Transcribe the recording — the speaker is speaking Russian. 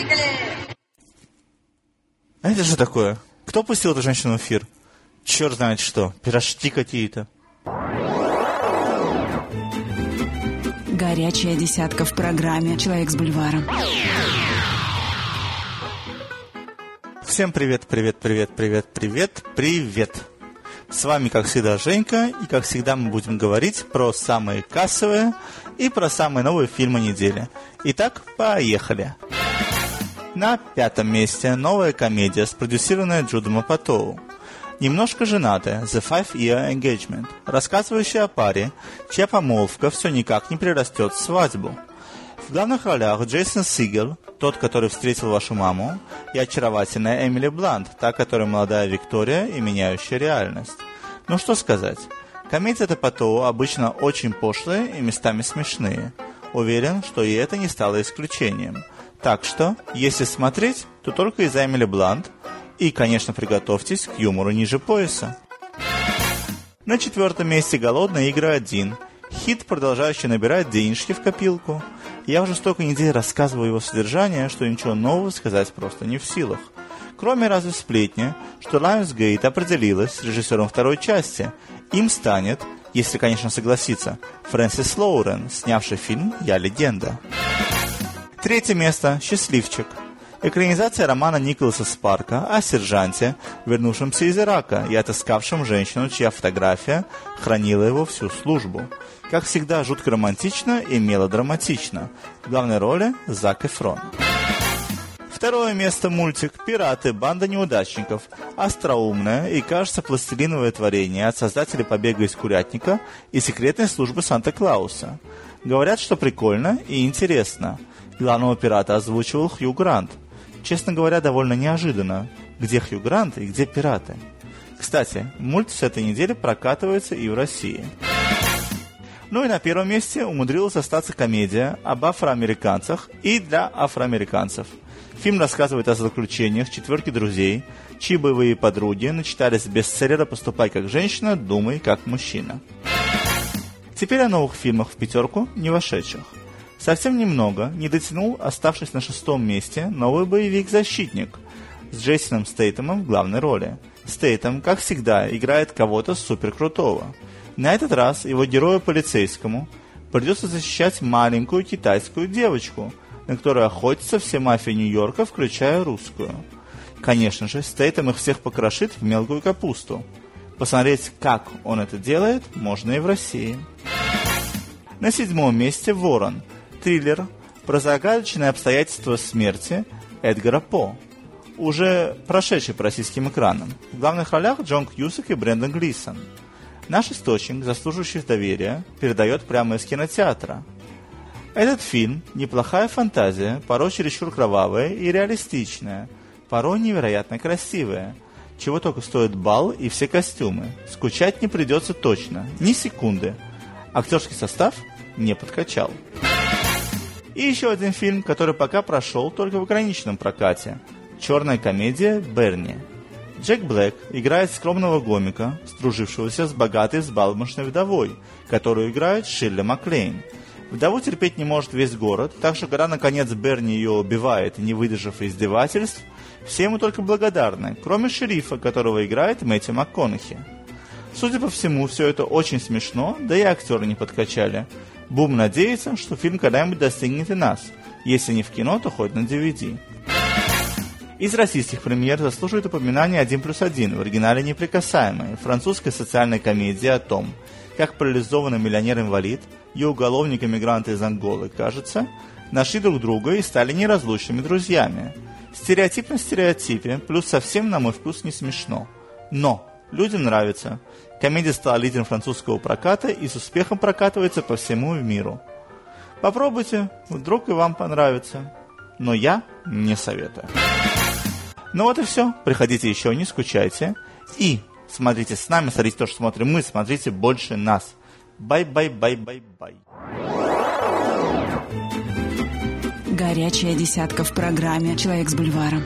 Поехали! А это же такое? Кто пустил эту женщину в эфир? Черт знает что, пирожки какие-то. Горячая десятка в программе «Человек с бульваром». Всем привет, привет, привет, привет, привет, привет. С вами, как всегда, Женька, и, как всегда, мы будем говорить про самые кассовые и про самые новые фильмы недели. Итак, поехали. На пятом месте новая комедия, спродюсированная Джудом Апатоу. Немножко женатая, The Five Year Engagement, рассказывающая о паре, чья помолвка все никак не прирастет в свадьбу. В главных ролях Джейсон Сигел, тот, который встретил вашу маму, и очаровательная Эмили Блант, та, которая молодая Виктория и меняющая реальность. Ну что сказать, комедии это Патоу обычно очень пошлые и местами смешные. Уверен, что и это не стало исключением. Так что, если смотреть, то только из-за Эмили Блант, и, конечно, приготовьтесь к юмору ниже пояса. На четвертом месте «Голодные игры 1». Хит, продолжающий набирать денежки в копилку. Я уже столько недель рассказываю его содержание, что ничего нового сказать просто не в силах. Кроме разве сплетни, что Lionsgate определилась с режиссером второй части. Им станет, если, конечно, согласится, Фрэнсис Лоурен, снявший фильм «Я легенда». Третье место «Счастливчик». Экранизация романа Николаса Спарка о сержанте, вернувшемся из Ирака и отыскавшем женщину, чья фотография хранила его всю службу. Как всегда, жутко романтично и мелодраматично. В главной роли Зак Эфрон. Второе место мультик «Пираты. Банда неудачников». Остроумное и, кажется, пластилиновое творение от создателей «Побега из курятника» и секретной службы Санта-Клауса. Говорят, что прикольно и интересно. Главного пирата озвучивал Хью Грант. Честно говоря, довольно неожиданно. Где Хью Грант и где пираты? Кстати, мульт с этой недели прокатывается и в России. Ну и на первом месте умудрилась остаться комедия об афроамериканцах и для афроамериканцев. Фильм рассказывает о заключениях четверки друзей, чьи боевые подруги начитались бестселлера «Поступай как женщина, думай как мужчина». Теперь о новых фильмах в пятерку, не вошедших. Совсем немного не дотянул, оставшись на шестом месте, новый боевик «Защитник» с Джейсоном Стейтемом в главной роли. Стейтем, как всегда, играет кого-то супер крутого. На этот раз его герою полицейскому придется защищать маленькую китайскую девочку, на которую охотятся все мафии Нью-Йорка, включая русскую. Конечно же, Стейтем их всех покрошит в мелкую капусту. Посмотреть, как он это делает, можно и в России. На седьмом месте «Ворон», триллер про загадочные обстоятельства смерти Эдгара По, уже прошедший по российским экранам. В главных ролях Джон Кьюсак и Брэндон Глисон. Наш источник, заслуживающий доверия, передает прямо из кинотеатра. Этот фильм – неплохая фантазия, порой чересчур кровавая и реалистичная, порой невероятно красивая, чего только стоит бал и все костюмы. Скучать не придется точно, ни секунды. Актерский состав не подкачал. И еще один фильм, который пока прошел только в ограниченном прокате. Черная комедия «Берни». Джек Блэк играет скромного гомика, сдружившегося с богатой взбалмошной вдовой, которую играет Шилли Маклейн. Вдову терпеть не может весь город, так что когда наконец Берни ее убивает, не выдержав издевательств, все ему только благодарны, кроме шерифа, которого играет Мэтью МакКонахи. Судя по всему, все это очень смешно, да и актеры не подкачали. Бум надеется, что фильм когда-нибудь достигнет и нас, если не в кино, то хоть на DVD. Из российских премьер заслуживает упоминания «1 плюс 1» в оригинале «Неприкасаемые», французская социальная комедия о том, как парализованный миллионер-инвалид и уголовник-эмигрант из Анголы, кажется, нашли друг друга и стали неразлучными друзьями. Стереотип на стереотипе, плюс совсем, на мой вкус, не смешно. Но людям нравится. Комедия стала лидером французского проката и с успехом прокатывается по всему миру. Попробуйте, вдруг и вам понравится. Но я не советую. Ну вот и все. Приходите еще, не скучайте. И смотрите с нами, смотрите то, что смотрим мы, смотрите больше нас. Bye-bye-bye-bye-bye. Горячая десятка в программе «Человек с бульвара».